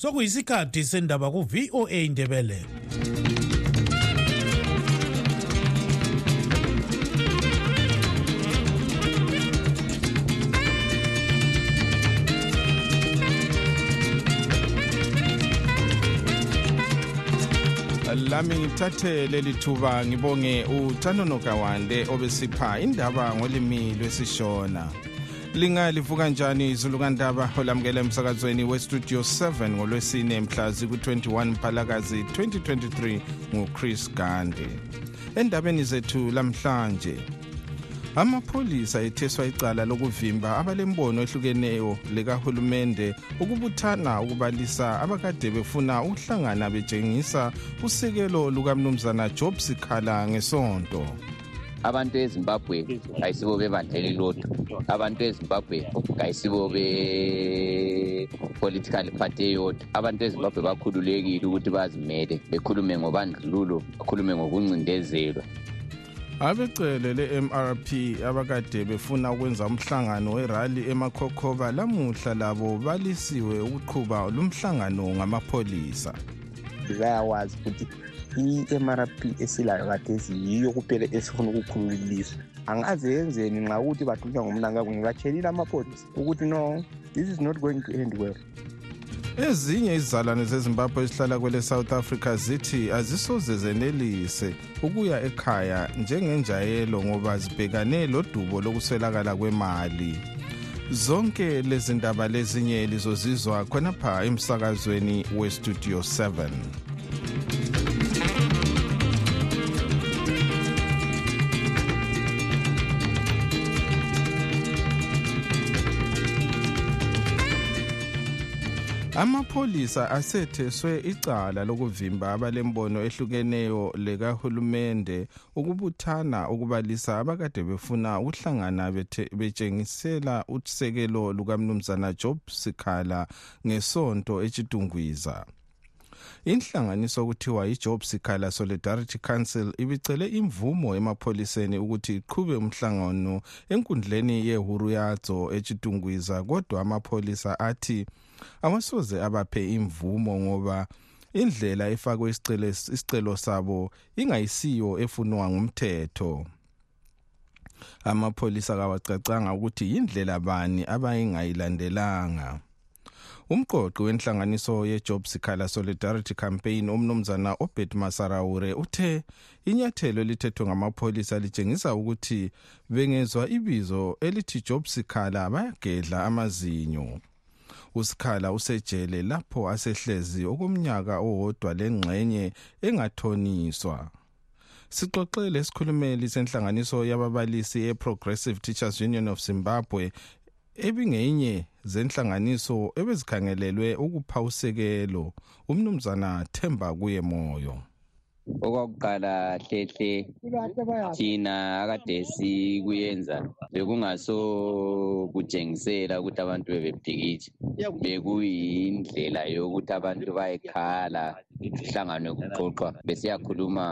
sokuyisikhathi sendaba ku-voa indebele lami ngithathe leli thuba ngibonge uthanono kawande obesipha indaba ngolimi lwesishona. Lingalivuka njani izulu kandaba olamukela emsakazweni westudio 7 ngolwesine mhla ziku-21 mphalakazi 2023 nguchris gande. Endabeni zethu lamhlanje amapholisa etheswa icala lokuvimba abalembono ehlukeneyo likahulumende ukubuthana ukubalisa abakade befuna ukuhlangana betshengisa usekelo lukamnumzana job sikhala ngesonto. Abantu ezimbabwe ayisibo bebandla elilodwa abantu ezimbabwe ayisibo be-political party eyodwa. Abantu ezimbabwe bakhululekile ukuthi bazimele bekhulume ngobandlululo bakhulume ngokuncindezelwa. Abecele le-mrp abakade befuna ukwenza umhlangano werali emakhokhoba lamuhla labo balisiwe ukuqhuba lumhlangano ngamapholisa. Bayawazi ukuthi i-mrp esilayo kathesi yiyo kuphela esifuna ukukhulula ilizwe angaze yenzeni nxa ukuthi badunywa ngumnankabo ngibatshelile amapholisa ukuthi no this is not going to end well. Ezinye izizalwane zezimbabwe ezihlala kwele south africa zithi azisoze zenelise ukuya ekhaya njengenjayelo ngoba zibhekane lodubo lokuswelakala kwemali. Zonke lezi ndaba lezinye lizozizwa khonapha emsakazweni westudio 7 amapholisa asetheswe icala lokuvimba abalembono ehlukeneyo lekahulumende ukubuthana ukubalisa abakade befuna ukuhlangana betshengisela usekelo lukamnumzana job sikhala ngesonto etshitungwiza inhlanganiso okuthiwa i-job sikhala solidarity council ibicele imvumo emapholiseni ukuthi iqhube umhlangano enkundleni yehuru yadzo etshitungwiza kodwa amapholisa athi awasoze abaphe imvumo ngoba indlela efakwe isicelo sabo ingayisiyo efunwa ngumthetho. Amapholisa kawacacanga ukuthi yindlela bani abayingayilandelanga umqoqi wenhlanganiso ye-job sikhala solidarity campaign umnumzana obet masarawure uthe inyathelo elithethwe ngamapholisa litshengisa ukuthi bengezwa ibizo elithi job sikhala bayagedla amazinyo. Usikhala usejele lapho asehlezi okomnyaka owodwa lengxenye engathoniswa. Sixoxele isikhulumeli senhlanganiso yababalisi ye-progressive teachers union of zimbabwe ebingeyinye zenhlanganiso ebezikhangelelwe ukupha usekelo umnumzana themba kuye moyo okwakuqala hlehle thina akade sikuyenza bekungaso kutshengisela ukuthi abantu bebebhikitsha bekuyindlela yokuthi abantu bayekhala kuhlanganwe kuxoxwa besiyakhuluma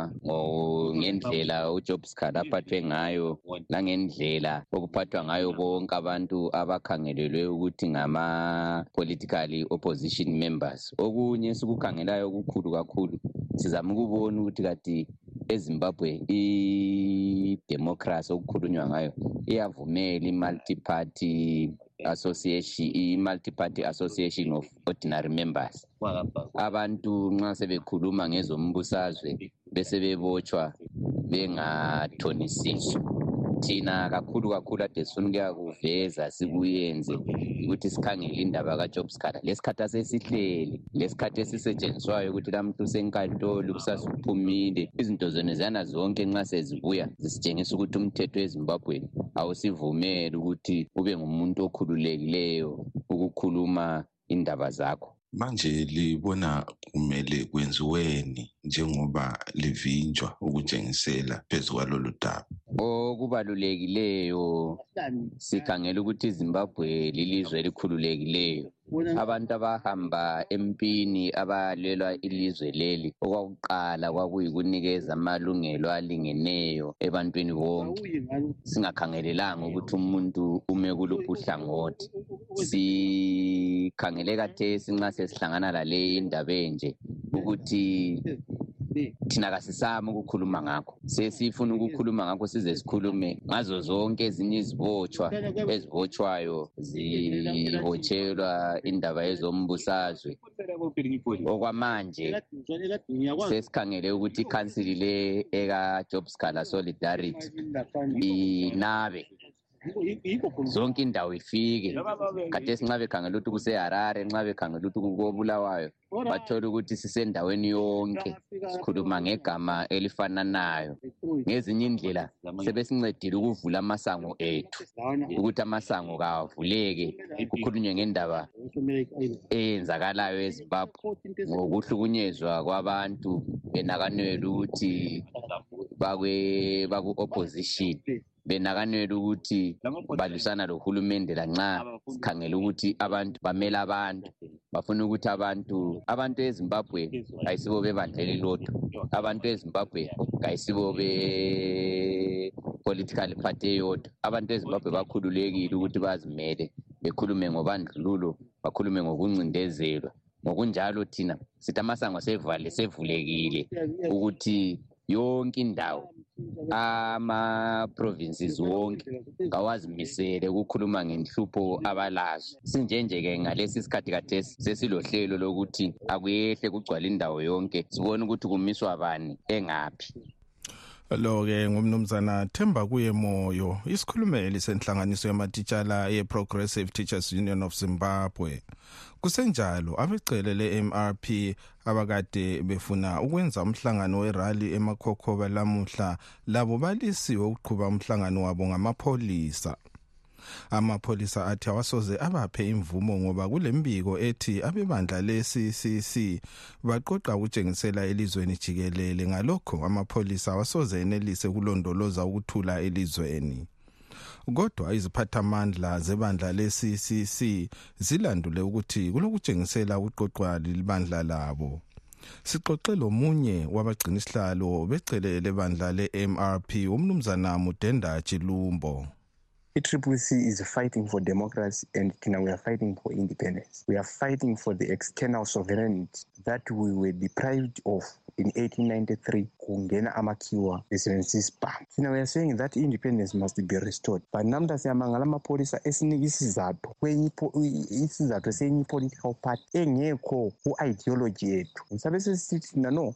ngendlela ujob skhala aphathwe ngayo langendlela okuphathwa ngayo bonke abantu abakhangelelwe ukuthi ngama-political opposition members. Okunye sikukhangelayo okukhulu kakhulu sizama ukubona ukuthi kati ezimbabwe idemokhrasi okukhulunywa ngayo iyavumela i-multiparty association i-multi-party association of ordinary members. Abantu nxa sebekhuluma ngezombusazwe bese bebotshwa bengathonisiswa thina kakhulu kakhulu ade sifuna ukuyakuveza sikuyenze. Ukuthi sikhangele indaba kajob scatter lesikhathi asesihleli lesikhathi esisetshenziswayo ukuthi lamuntu usenkantolo kusasa uphumile izinto zona ziyana zonke nxa sezibuya zisitshengisa ukuthi umthetho ezimbabweni awusivumeli ukuthi ube ngumuntu okhululekileyo ukukhuluma indaba zakho. Manje libona kumele kwenziweni njengoba livinjwa ukutshengisela phezu kwalolu daba. Okubalulekileyo sikhangela ukuthi izimbabwe lilizwe elikhululekileyo. Abantu abahamba empini abalwela ilizwe leli okwakuqala kwakuyikunikeza amalungelo alingeneyo ebantwini bonke. Singakhangelelanga ukuthi umuntu ume kuluphi uhlangothi sikhangele kathesi nxa sesihlangana laleyi indaba enje ukuthi thina kasisami ukukhuluma ngakho. Sesifuna ukukhuluma ngakho size sikhulume ngazo zonke ezinye izibotshwa ezibotshwayo zibotshelwa indaba yezombusazwe. Okwamanje sesikhangele ukuthi ikhansili le eka-job scalar solidarity inabe zonke indawo ifike. Khathesi nxa bekhangela ukuthi kuseharare nxa bekhangela ukuthi kukobulawayo bathole ukuthi sisendaweni yonke sikhuluma ngegama elifananayo. Ngezinye indlela sebesincedile ukuvula amasango ethu ukuthi amasango kawavuleke kukhulunywe ngendaba eyenzakalayo ezimbabwe ngokuhlukunyezwa kwabantu benakanelwa ukuthi baku-opposition. Benakanela ukuthi balwisana lohulumende lanxa sikhangele ukuthi abantu bamele abantu. Bafuna ukuthi abantu abantu ezimbabwe kayisibo bebandla elilodwa abantu ezimbabwe kayisibo be-political party eyodwa. Abantu ezimbabwe bakhululekile ukuthi bazimele bekhulume ngobandlululo bakhulume ngokuncindezelwa. Ngokunjalo thina sithi amasango sevale sevulekile ukuthi yonke indawo ama-provinces wonke kawazimisele ukukhuluma ngenhlupho abalazo. Sinjenje-ke ngalesi sikhathi kathesi sesilohlelo lokuthi akuyehle kugcwala indawo yonke sibone ukuthi kumiswa bani engaphi. Lo-ke ngumnumzana themba kuye moyo isikhulumeli senhlanganiso yamatitshala ye-progressive teachers union of zimbabwe. Kusenjalo abecele le-mrp abakade befuna ukwenza umhlangano werali emakhokhoba lamuhla labo balisiwe ukuqhuba umhlangano wabo ngamapholisa. Amapholisa athi awasoze abaphe imvumo ngoba kulembiko ethi abebandla le-ccc baqoqa ukutshengisela elizweni jikelele. Ngalokho amapholisa awasoze enelise ukulondoloza ukuthula elizweni. Kodwa iziphathamandla zebandla le-ccc zilandule ukuthi kulokutshengisela ukuqoqwa libandla labo. Sixoxe lomunye wabagcinisihlalo becele lebandla le-mrp umnumzana mudenda chilumbo i-triplec is fighting for democracy and we are fighting for independence. We are fighting for the external sovereignty that we were deprived of in 1893 kungena amakhiwa besebenzisa isibhamu thina we are saying that independence must be restored. But namuhla siyamangala amapholisa esinika isizathu isizathu senye i-political party engekho ku-ideology yethu. Sabe sesithi thina no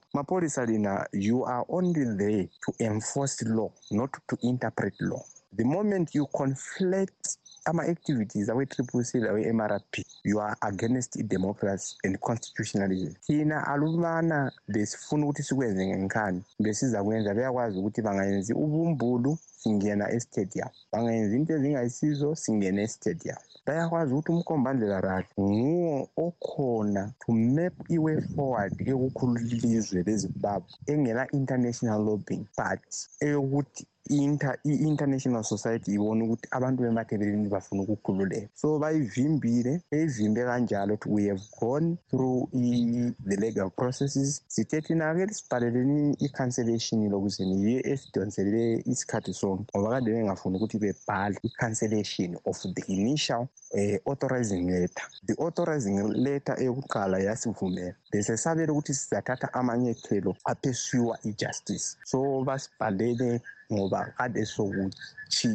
lina you are only there to enforce law not to interpret law the moment you conflate ama-activities awe-triple lawe-mrp you are against i-democracy and constitutionalism. Thina alubana besifuna ukuthi sikwenze ngenkhani besiza kwenza beyakwazi ukuthi bangayenzi ubumbulu singena estadium bangayenzi into ezingayisizo singena estadium bayakwazi ukuthi umkombandlela rakhe nguwo okhona to map i-way forward ekukhululizwe lezimbabwe engela-international lobbying. But eyokuthi i-international society ibone ukuthi abantu bemathebeleni bafuna ukukhululeka. So bayivimbile beyivimbe kanjalo ukuthi we have gone through the legal processes. Sithe thina-ke sibhaleleni i-cancellation lokuze niye esidonsele isikhathi sonke ngoba kade bengafuni ukuthi bebhale i-cancellation of the initial uh, authorizing letter. The authorizing letter eyokuqala yasivumela. Bese sabela ukuthi sizathatha amanyethelo aphesuwa i-justice. So basibhalele ngoba kade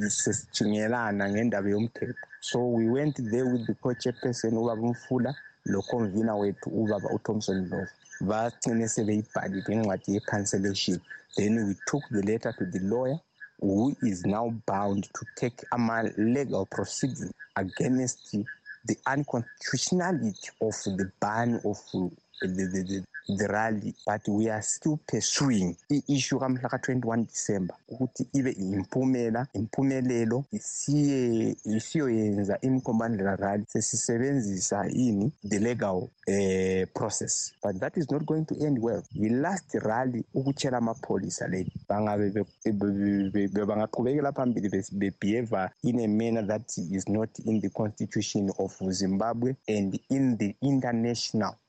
sesijingelana ngendaba yomthetho. So we went there with the co-chairperson ubaba umfula lo-convener wethu ubaba uthomson love bagcine sebeyibhalile incwadi ye-cancellation. Then we took the letter to the lawyer. Who is now bound to take a legal proceedings against the unconstitutionality of the ban of the, the, the, the rally but we are still pursuing i-issue kamhla ka-21 december ukuthi ibe impumela impumelelo isiye isiyoyenza imkombandlela rally sesisebenzisa ini the legal uh, process. But that is not going to end well. Yi-last rally ukutshela amapholisa leli bangabe bangaqhubekela phambili bebehave in a manner that is not in the constitution of zimbabwe and in the international uh,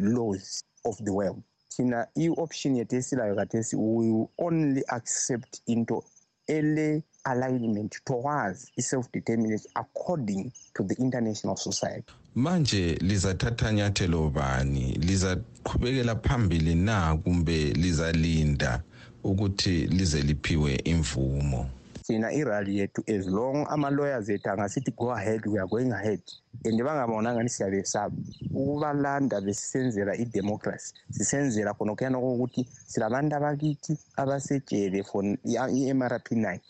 laws of the world. Thina i-option yethu esilayo kathesi we will only accept into ele alignment towards i-self-determination according to the international society. Manje lizathatha nyathelo bani? Lizaqhubekela phambili na kumbe lizalinda ukuthi lize liphiwe imvumo? Thina irally yethu as long ama-lawyers ethu angasithi go ahead we are going ahead. And bangabonanga ni siyabesaba ukubalanda besisenzela idemocracy sisenzela khonokuyana kokuthi silabantu abakithi abasetshele for i-mrp nine.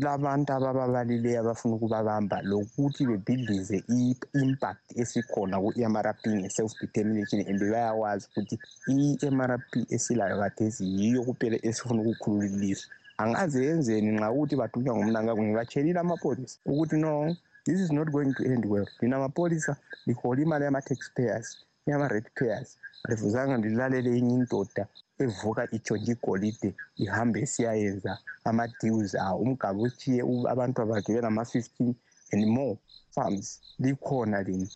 Labantu abababalileyo abafuna ukubabamba lokuthi bebhidlize i-impact esikhona ku-mrp nge-self determination and bayawazi ukuthi i-mrp esilayo kathesi yiyo kuphela esifuna ukukhulula ilizwe angaze yenzeni nxa ukuthi bathunywa ngumnangagwe ngibatshelile amapholisa ukuthi no this is not going to end well. Lina mapholisa lihola imali yama-taxpayers yama-red payers alifuzanga lilalele enye indoda evuka itshontshe igolide ihambe siyayenza ama-deals awo. Umgaba utshiye abantu abakhe belama-fifteen and more farms likhona lina.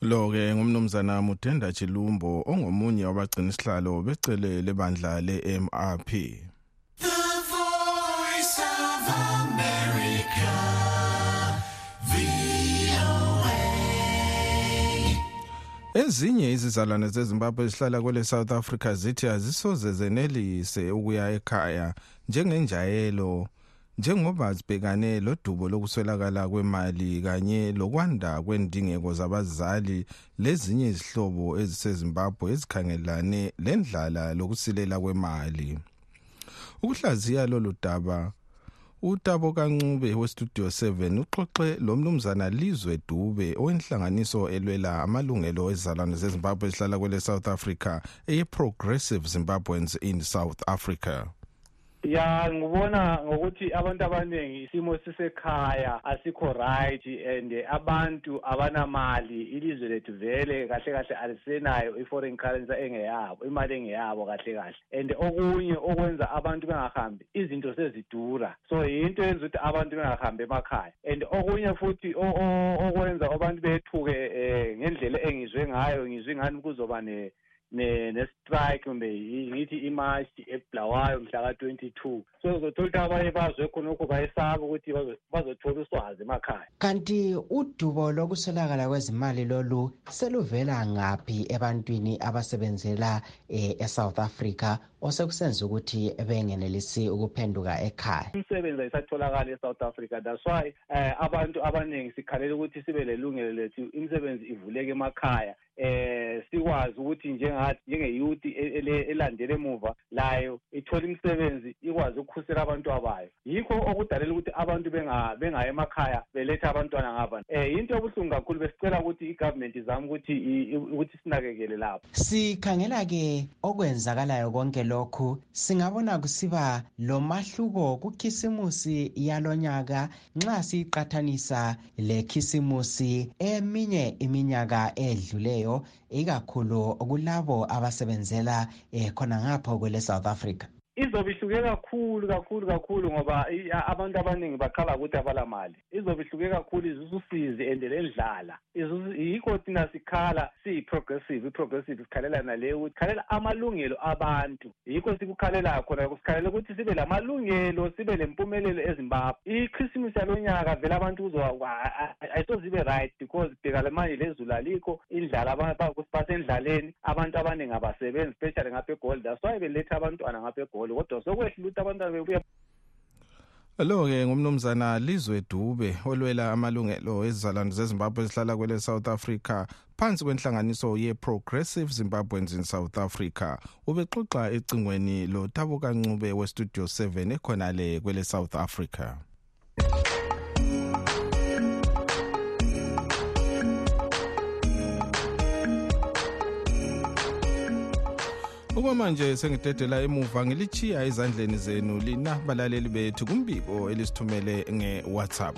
Lo-ke ngumnumzana mudenda chilumbo ongomunye wabagcina isihlalo becele lebandla le-mrp ezinye izizalwane zezimbabwe ezihlala kwele south africa zithi azisoze zenelise ukuya ekhaya njengenjayelo njengoba zibhekane lodubo lokuswelakala kwemali kanye lokwanda kwendingeko zabazali lezinye izihlobo ezisezimbabwe ezikhangelane lendlala lokusilela kwemali. Ukuhlaziya lolu daba utabo kancube westudio 7 uxoxe lo mnumzana lizwe dube owenhlanganiso elwela amalungelo ezizalwane zezimbabwe ezihlala kwele south africa eye-progressive zimbabweans in south africa. Ya ngibona ngokuthi abantu abaningi isimo sisekhaya asikho right and abantu abanamali ilizwe lethu vele kahle kahle alisenayo i-foreign currency engeyabo imali engeyabo kahle kahle. And okunye okwenza abantu bengahambi izinto sezidura. So yinto yenza ukuthi abantu bengahambi emakhaya. And okunye futhi okwenza abantu bethuke um ngendlela engizwe ngayo ngizwe ingani kuzoba ne-strike kumbe ngithi imashi ebulawayo mhla ka-twenty-two. So uzothola ukuthi abanye bazwe khonokho bayesaba ukuthi bazothola uswazi emakhaya. Kanti udubo lokuswelakala kwezimali lolu seluvela ngaphi ebantwini abasebenzela um e-south africa? Osekusenza ukuthi bengenelisi ukuphenduka ekhaya. Imisebenzi ayisatholakala e-south africa. That's why um abantu abaningi sikhalela ukuthi sibe lelungelo lethu imisebenzi ivuleke emakhaya. Eh sikwazi ukuthi njengathi njengeyuthi elandele emuva layo ithola imisebenzi ikwazi ukukhusela abantwana bayo yikho okudalela ukuthi abantu bengayi emakhaya beletha abantwana ngapha eh into ebuhlungu kakhulu besicela ukuthi igovernment izame ukuthi ukuthi sinakekele lapho. Sikhangela-ke okwenzakalayo konke lokhu singabona kusiba lomahluko kukhisimusi yalonyaka nxa siyiqathanisa lekhisimusi eminye iminyaka edluleyo ikakhulu kulabo abasebenzela eh, khona ngapho kwele South Africa. Izobe ihluke kakhulu kakhulu kakhulu ngoba abantu abaningi baqala ukuthi abalamali. Izobe ihluke kakhulu izususizi and lendlala yikho thina sikhala siyi-progressive i-progressive sikhalela naleyo ukuthi khalela amalungelo abantu. Yikho sikukhalelayo khona sikhalela ukuthi sibe lamalungelo sibe lempumelelo ezimbabwe. Ichrisimisi yalonyaka vele abantu kuzoba ayisoze ibe right because bheka manje lezulu alikho indlala basendlaleni abantu abaningi abasebenzi especially ngapha egold that's why beletha abantwana ngapha egold kodwa sokwehlula ukuthi abantwana bebuya lo-ke ngumnumzana lizwe dube olwela amalungelo ezizalwane zezimbabwe ezihlala kwele south africa phansi kwenhlanganiso ye-progressive zimbabweans in south africa. Ubexoxa ecingweni lo tabo kancube westudio 7 ekhonale kwele south africa. Okwamanje sengidedela emuva ngilichiya ezandleni zenu lina balaleli bethu kumbiko elisithumele nge-whatsapp.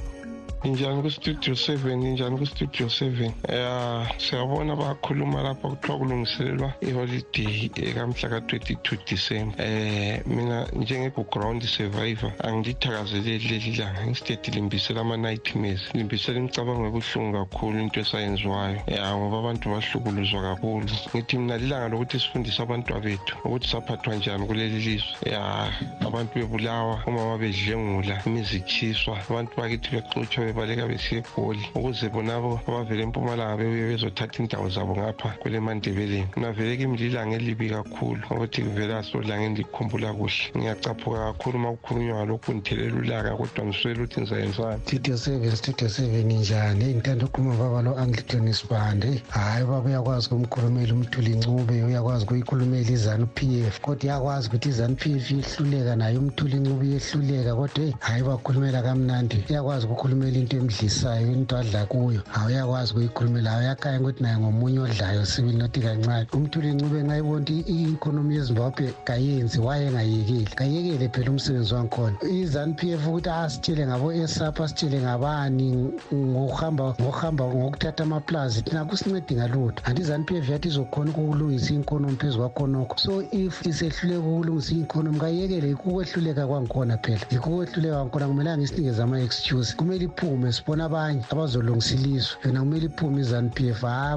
Injani kustudio seven? Injani kustudio seven? Ya siyabona bakhuluma lapha kuthiwa kulungiselelwa iholiday ekamhla ka-twenty-two december. Eh mina njenge-background survivor angilithakazeleli leli langa. Instead limbisela ama-nightmares. Limbisela imicabango ebuhlungu kakhulu into esayenziwayo. Ya ngoba abantu bahlukuluzwa kakhulu. Ngithi mina lilanga lokuthi sifundise abantwa bethu ukuthi saphathwa njani kuleli lizwe. Ya abantu bebulawa umama bedlengula imizi itshiswa abantu bakithi bexutshwa bebaleka besiya egoli ukuze bonabo abavele empumalanga bebuye bezothatha indawo zabo ngapha kwelemandebeleni navele kimi lilanga elibi kakhulu ukuthi kuvela solangeni likhumbula kuhle. Ngiyacaphuka kakhulu uma kukhulunywa ngalokhu ngithelela ulaka kodwa ngiswele ukuthi ngizayenzani. Studio seven studio seven njani? Eyi ngithanda ukhuluma baba lo anglican sibande hhayi baba uyakwazi ukumkhulumela umthuli ncube uyakwazi ukuyikhulumela izanu p f. Kodwa iyakwazi ukuthi izanu p f iyehluleka naye umthuli ncube iyehluleka kodwa eyi hhayi bakhulumela kamnandi. Iyakwazi ukukhulumela into emdlisayo into adla kuyo. Hawu uyakwazi ukuyikhulumela hawu uyakhanya ukuthi naye ngomunye odlayo sibili nothi kancane. Umthuli ncube nxa ibona ukuthi i-economy yezimbabwe kayenzi wayengayekeli. Kayekele phela umsebenzi wangikhona. I-zanu p f ukuthi asitshele ngabo-esap asitshele ngabani ngokuhamba ngokuhamba ngokuthatha amaplazi thina kusincedi ngalutho. Anti i-zanu p f yathi izokhona ukulungisa i-economy phezu kwakhonokho so if isehluleka ukulungisa i-economy kayekele yikho ukwehluleka kwangikhona phela. Yikho ukwehluleka kwangikhona kumelanga isinikeze ama-excuse kumele iphume sibona abanye abazolungisa ilizwe yona kumele iphume i-zanu p f. Hayi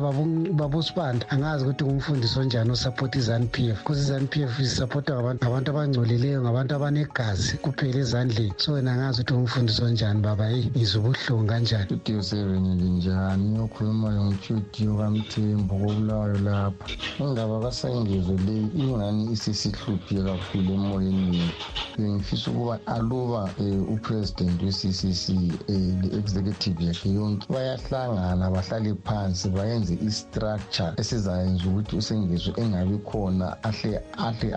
babusibanda angazi ukuthi ngumfundisi onjani osaphotha i-zanu p f. Because i-zanu p f isaphotha ngabantu abangcolileyo ngabantu abanegazi kuphela ezandleni. So wena angazi ukuthi ngumfundisi onjani baba. Eyi ngizwa ubuhlungu kanjani? Studio seven linjani okhulumayo ngitshudiyo kamthembo kobulawayo lapha. Indaba kasengezo leyi ingani isesihluphe kakhulu emoyeni yethu? Bengifisa ukuba aluba um upresident we-ccc um le-executive yakhe yonke bayahlangana bahlale phansi bayenze i-structure esizayenza ukuthi usengezo engabi khona ahle ahle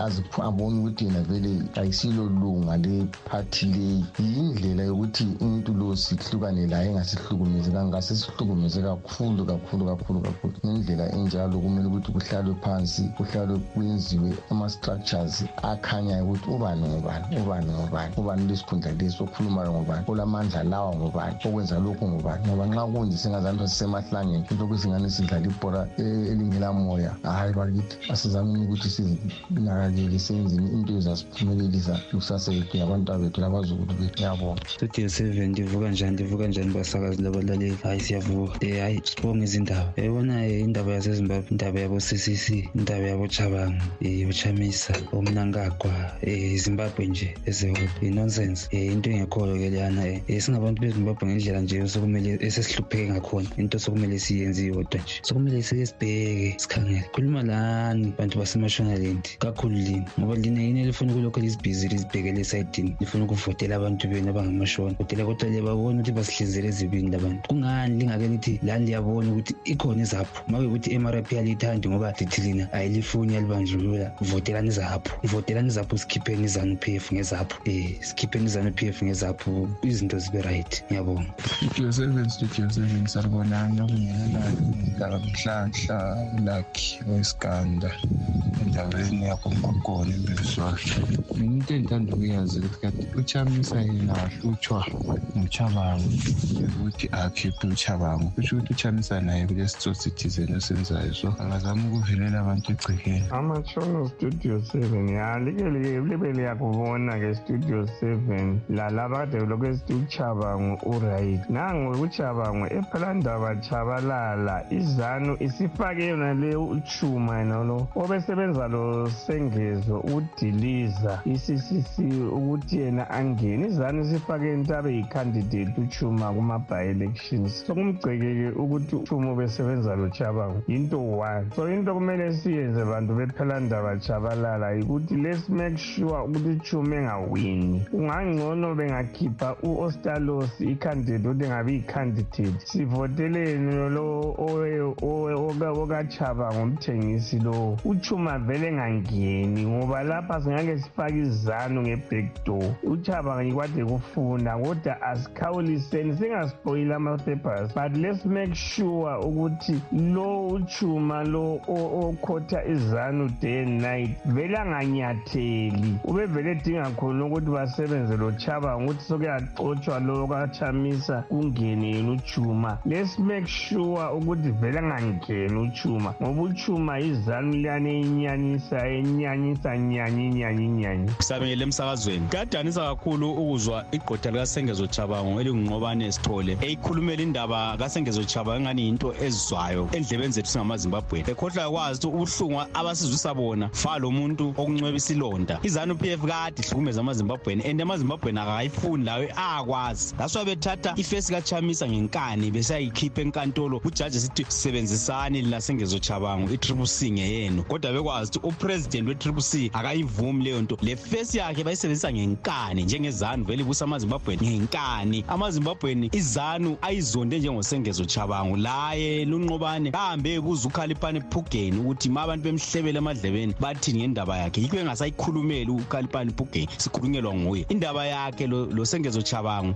abone ukuthi yena vele ayisilo lunga lephathi leyi. Yindlela yokuthi umuntu lo sihlukane laye engasihlukumezi kangase sihlukumeze kakhulu kakhulu kakhulu kakhulu. Ngendlela enjalo kumele ukuthi kuhlalwe phansi kuhlalwe kwenziwe ama-structures akhanyayo ukuthi ubani ngobani ubani ngobani ubani lesikhundla lesi okhulumayo ngobani olamandla lawa ngobani okwenza lokhu ngobani ngoba nxa kunje singazanto sisemahlangeni lokhu singane sidlala ibhola elingelamoya. Hhayi bakithi asizameni ukuthi sizinakakele senzeni into ezasiphumelelisa ikusasa yethu yabantu bethu labazukulu bethu. Yabona studio seven ndivuka njani? Ndivuka njani basakazi labalaleli? Hayi siyavuka. Um hayi sibonge izindaba. Yayibona indaba yasezimbabwe indaba yabo-ccc indaba yabo-chabang um uchamisa omnangagwa um zimbabwe nje ezeholo i-nonsense um into engekhoyo ke leyana um singabantu bezimbabwe ngendlela nje sokumele esesihlupheke ngakhona into sokumele siyenze nje. Sokumele sike sibheke sikhangele. Khuluma lani bantu basemashonaland kakhulu lini ngoba lina yini elifuna lizibhizi lizibhekele esayidini lifuna ukuvotela abantu benu abangamashona. Kodwa ukuthi basihlizele ezibini labantu kungani lingake lithi lani liyabona ukuthi ikhona i-mrp aliyithandi ngoba lithi lina ayilifuni yalibandlulula. Votelani votelani sikhipheni izanu p f um sikhipheni izanu p f izinto zibe right ngiyabonga studio seven studio seven saribonani okungela mhlanhla ulakhi wesiganda endaweni yakho mgogoni embebiswakhe mina into endithanda ukuyazi ukuthi kade uchamisa yena wahlutshwa nguchabango ukuthi akhiphe uchabango kusho ukuthi uchamisa naye kulesi tsotsi thizeni esenzayo so angazama ukuvelela abantu egcekeni amatshono studio seven ya like libe liyakubona-ke studio seven lalaba kade lokhu esithi uchabango uright nango uchabango ephalandaba chabalala izanu isifake yona le uchuma yena lo obesebenza lo sengezo udiliza i-ccc ukuthi yena angene. Izanu isifake into abe yi-candidate uchuma kuma-by-elections. Sokumgceke-ke ukuthi uchuma ubesebenza lo chabango yinto one. So into kumele siyenze bantu bephelandaba chabalala yikuthi let's make sure ukuthi uchuma engawini. Kungangcono bengakhipha u-ostalos i-candidate ukuthi engabi yi-candidate sivoteleni lo okachaba ngomthengisi lo. Uchuma vele engangeni ngoba lapha singake sifake izanu nge-backdoor uchaba ngikwade kufuna kodwa asikhawuliseni singaspoyili ama-papers. But let's make sure ukuthi lo uchuma lo okhotha izanu day and night vele anganyatheli. Ubevele edinga khona ukuthi basebenze lo chaba ngokuthi sokuyaxotshwa lo kachama chamisa kungene uchuma. Let's make sure ukuthi vele angangeni uchuma ngoba uchuma izanu liyane inyanyisa enyanyisa nyanyi nyanyi nyanyi. Sabengele emsakazweni. Kuyadanisa kakhulu ukuzwa igqotha likasengezo chabango elingunqobane sithole eyikhulumela indaba kasengezo chabango engani yinto ezizwayo endlebeni zethu singamazimbabweni ekhohlwa kwazi ukuthi ubuhlungu abasizwisa bona fa lo muntu okuncweba isilonda izanu p f kade ihlukumeza amazimbabweni and amazimbabweni akayifuni layo akwazi. That's why bethatha ifesi kachamisa ngenkani besayikhipha enkantolo ujaji sithi sebenzisani linasengezo chabango i-triple c ngeyenu. Kodwa bekwazi ukuthi upresident we-triple c akayivumi leyo nto. Le fesi yakhe bayisebenzisa ngenkani njengezanu vele ibusa amazimbabweni ngenkani. amazimbabweni izanu ayizonde njengosengezo chabango laye lunqobane kahambe ebuza ukhalipane phugeni ukuthi ma abantu bemhlebele emadlebeni bathini ngendaba yakhe? Yikho engasayikhulumeli ukhalipane phugeni sikhulunyelwa nguye. Indaba yakhe lo sengezo chabango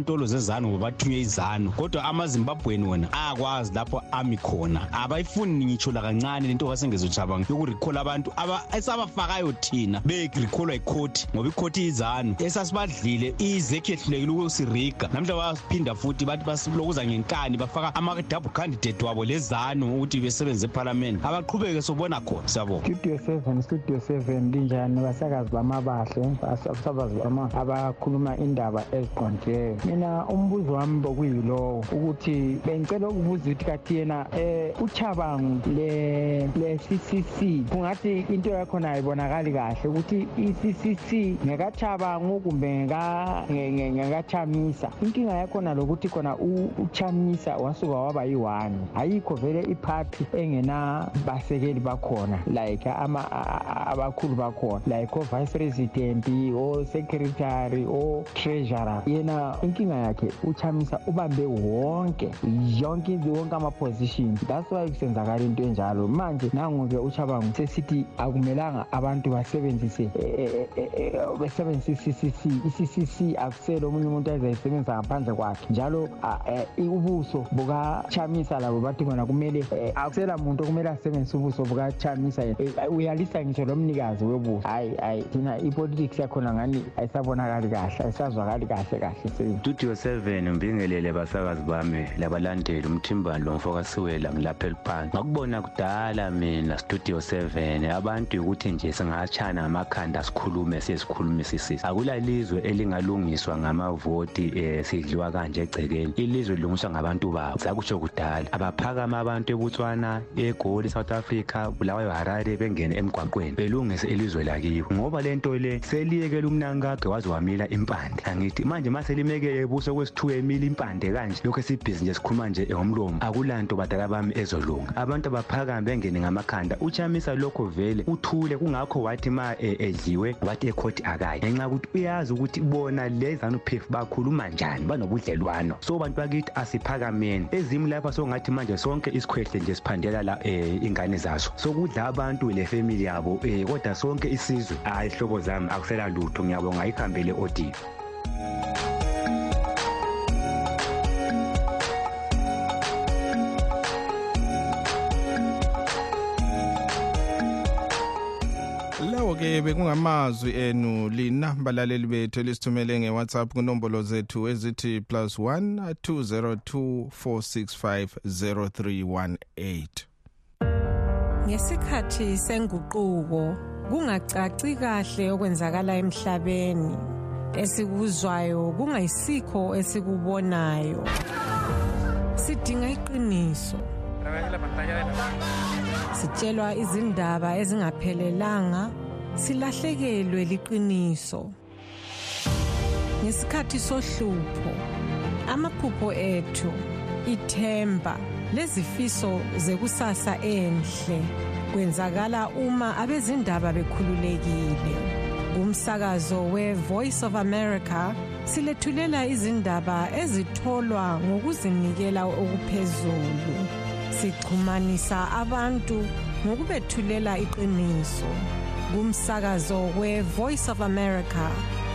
bathemba izinkantolo zezanu ngoba bathunywe izanu kodwa amazimbabweni wona ayakwazi lapho ami khona. Abayifuni ngitsho lakancane lento kasengezo chabango yokurikhola abantu esabafakayo thina berikholwa ikhoti ngoba ikhoti izanu. Esasibadlile izekhi ehlulekile ukusiriga. Namhla basiphinda futhi bathi basilokuza ngenkani bafaka ama-double candidate wabo lezanu ukuthi besebenze ephalamende. Abaqhubeke sobona khona siyabonga. Studio seven studio seven linjani? Basakazi bamabahle abasabazi abakhuluma indaba eziqondileyo mina umbuzo wami bokuyilowo ukuthi bengicela ukubuza ukuthi kathi yena um uchabangu le-ccc kungathi into yakhona ayibonakali kahle ukuthi i-ccc ngekachabangu kumbe ngekachamisa. Inkinga yakhona lokuthi khona uchamisa wasuka waba yi-one. Ayikho vele iphathi engenabasekeli bakhona like abakhulu bakhona like o-vice president o-secretary o-treasurer. Yena inkinga yakhe uchamisa ubambe wonke yonke wonke ama-position. That's why kusenzakala into enjalo. Manje nangu-ke uchabangu sesithi akumelanga abantu basebenzise besebenzise i-ccc i-ccc akusele omunye umuntu azayisebenzisa ngaphandle kwakhe. Njalo ubuso bukachamisa labo bathi khona kumele akusela muntu okumele asebenzise ubuso bukachamisa yena. Uyalisa ngisho lo mnikazi webuso. Hayi hayi thina ipolitics yakhona ngani ayisabonakali kahle ayisazwakali kahle kahle studio seven mbingelele basakazi bami labalandeli umthimbani lomfokasiwela ngilapha eliphansi ngakubona kudala mina studio seven abantu ukuthi nje singatshana ngamakhanda sikhulume sesikhulume sisisi. Akula lizwe elingalungiswa ngamavoti um sidliwa kanje egcekeni. Ilizwe lilungiswa ngabantu babo. Sakutsho kudala. Abaphakama abantu ebutswana egoli south africa bulawayo harare bengene emgwaqweni. Belungise ilizwe lakibo. Ngoba le nto le seliyekela umnankage waze wamila impande. Angithi manje ma selimekele buso kwesithuka emila impande kanje. Lokhu esibhizi nje sikhuluma nje ngomlomo. Akulanto badala bami ezolunga. Abantu abaphakame bengene ngamakhanda. Uchamisa lokho vele uthule. Kungakho wathi ma edliwe wathi ekhoti akayi. Ngenxa yokuthi uyazi ukuthi bona lezanu pf bakhuluma njani banobudlelwano. So bantu bakithi asiphakameni. Ezimu lapha sokungathi manje sonke isikhwehle nje siphandela la um ingane zaso. Sokudla abantu le family yabo um kodwa sonke isizwe. Hayi hlobo zami akusela lutho. Ngiyabonga ayihambele odiyo ke bekungamazwi enu lina balaleli bethu elisithumele ngewhatsapp kunombolo zethu ezithi plus 1 202 465 0318 ngesikhathi senguquko kungacaci kahle okwenzakala emhlabeni. Esikuzwayo kungayisikho esikubonayo. Sidinga iqiniso. Sitshelwa izindaba ezingaphelelanga. Silahlekelwe liqiniso. Ngesikhathi sohlupho amaphupho ethu ithemba lezifiso zekusasa enhle kwenzakala uma abezindaba bekhululekile. Kumsakazo we-voice of america silethulela izindaba ezitholwa ngokuzinikela okuphezulu. Sixhumanisa abantu ngokubethulela iqiniso. Kumsakazo we-voice of america.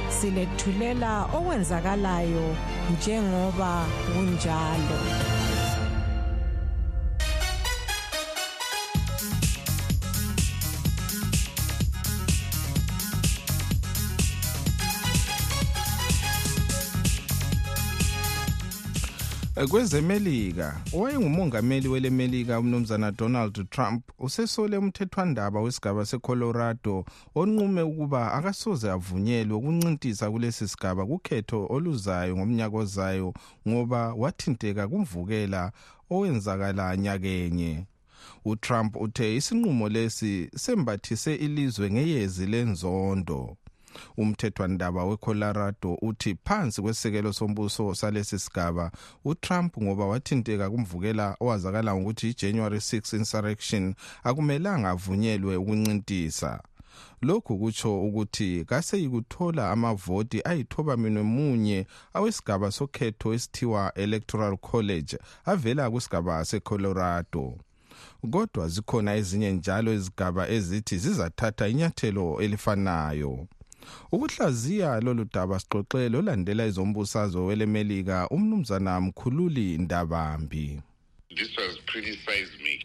Silethulela okwenzakalayo njengoba kunjalo. Kwezemelika owayengumongameli welemelika umnumzana donald trump usesole umthethwandaba wesigaba secolorado onqume ukuba akasoze avunyelwe ukuncintisa kulesi sigaba kukhetho oluzayo ngomnyaka ozayo ngoba wathinteka kumvukela owenzakala nyakenye utrump uthe isinqumo lesi sembathise ilizwe ngeyezi lenzondo. Umthethwandaba wecolorado uthi phansi kwesisekelo sombuso salesi sigaba utrump ngoba wathinteka kumvukela owazakala ngokuthi ijanuary 6 insurrection akumelanga avunyelwe ukuncintisa. Lokhu kutsho ukuthi kaseyikuthola amavoti ayithoba minwe munye awesigaba sokhetho esithiwa electoral college avela kusigaba secolorado. Kodwa zikhona ezinye njalo izigaba ezithi zizathatha inyathelo elifanayo ukuhlaziya lolu daba sixoxele olandela izombusazwe welemelika umnumzana mkhululi ndabambi. This was criticized me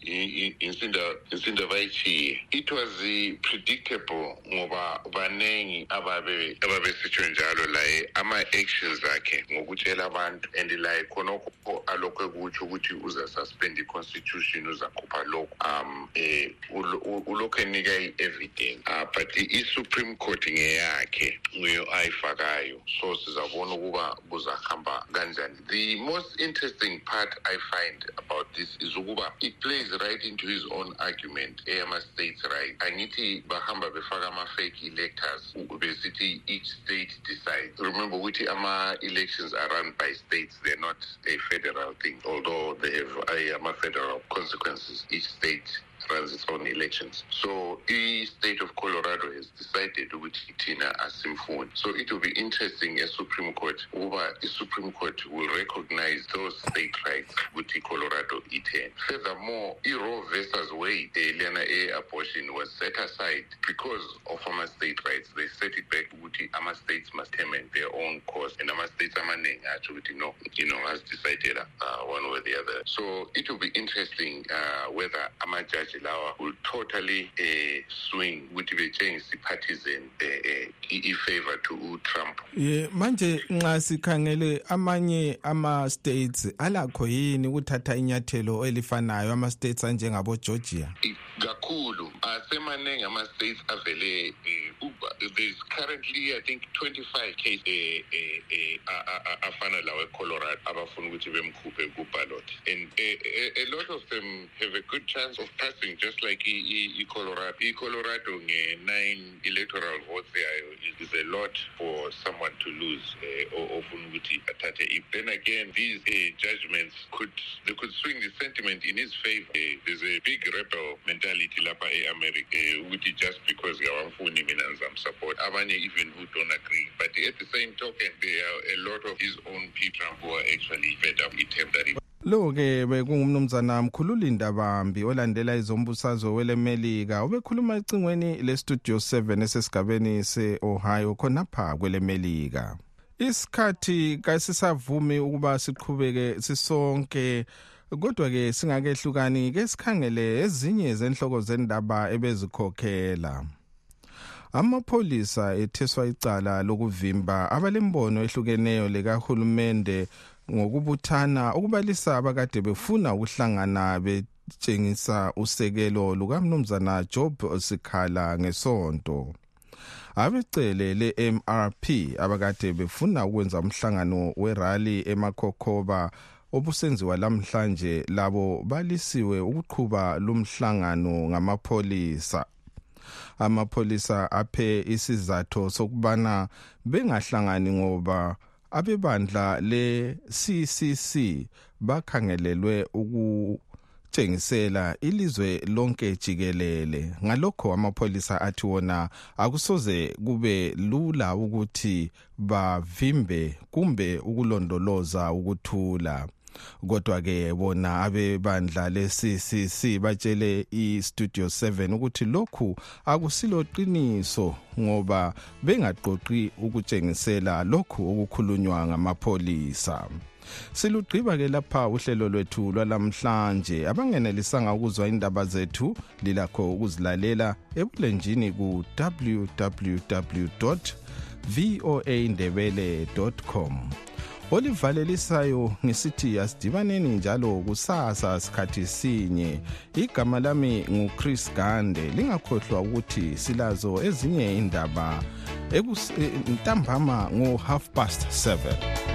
insindaba ichiye it was uh, predictable. Ngoba baningi ababe ababesitsho njalo laye ama-actions akhe ngokutshela abantu. And laye khonokho alokhu ekutsho ukuthi uzasuspend i-constitution uzakhupha lokhu um eh ulokhu enika i-evidence. Uh, but i-supreme court ngeyakhe nguyo ayifakayo so sizabona ukuba kuzahamba kanjani. The most interesting part i find about this is ukuba it plays right into his own argument eyama-states right. Angithi bahamba befaka ama-fake electors besithi each state decides. Remember ukuthi ama-elections are run by states they're not a federal thing. Although they have eh, ama-federal consequences each state runs its own elections. So the state of Colorado has decided ukuthi thina asimfuni. So it will be interesting as Supreme Court uba the Supreme Court will recognize those state rights ukuthi Colorado iten. Furthermore, i-Roe versus Wade lena e-abortion was set aside because of ama-state rights. They set it back ukuthi ama-states must determine their own course and ama-states amaningi atsho ukuthi no, you know, has decided uh, one way or the other. So it will be interesting uh, whether ama-judge lawa will totally uh, swing ukuthi betshengise i-partisan uh, uh, i-favor to utrump ye manje nxa sikhangele amanye ama-states alakho yini ukuthatha inyathelo elifanayo ama-states anjengabogeorgia kakhulu asemaningi ama-states avele um there's currently i think 25 case afana lawo. ecolorado ukuthi bemkhuphe and a lot of them have a good chance of passing just like i-colorado i-colorado nge-nine electoral votes yayo is a lot for someone to lose ofuna ukuthi athathe. If then again these uh, judgments could they could swing the sentiment in his favor. Uh, there's a big rebel mentality lapha e-america ukuthi just because ngawamfuni mina ngizamsupport. Abanye even who don't agree. But at the same token there are a lot of his own people who are actually that he lo-ke bekungumnumzana mkhululi ndabambi olandela izombusazwe welemelika. Ubekhuluma ecingweni lestudio 7 esesigabeni se-ohio khonapha kwelemelika. Isikhathi kasisavumi ukuba siqhubeke sisonke kodwa-ke singakehlukani ke sikhangele ezinye zenhloko zendaba ebezikhokhela. Amapholisa etheswa icala lokuvimba abalembono ehlukeneyo likahulumende ngokubuthana ukubalisa abakade befuna ukuhlangana betshengisa usekelo lukamnumzana job sikhala ngesonto. Abecele le-mrp abakade befuna ukwenza umhlangano werali emakhokhoba obusenziwa lamhlanje labo balisiwe ukuqhuba lumhlangano ngamapholisa. Amapholisa aphe isizathu sokubana bengahlangani ngoba abebandla le-ccc bakhangelelwe ukutshengisela ilizwe lonke jikelele. Ngalokho amapholisa athi wona akusoze kube lula ukuthi bavimbe kumbe ukulondoloza ukuthula. Kodwa ke bona abebandla le-CCC batshele i-Studio 7 ukuthi lokhu akusilo qiniso ngoba bengaqoqi ukutshengisela lokhu okukhulunywa ngamapholisa. Silugqiba ke lapha uhlelo lwethu lwalamhlanje abangenelisanga ukuzwa indaba zethu lilakho ukuzilalela ebulenjini ku www voa ndebele com. Olivalelisayo ngisithi asidibaneni njalo kusasa sikhathi sinye. Igama lami nguchris gande lingakhohlwa ukuthi silazo ezinye indaba ntambama ngo-half past 7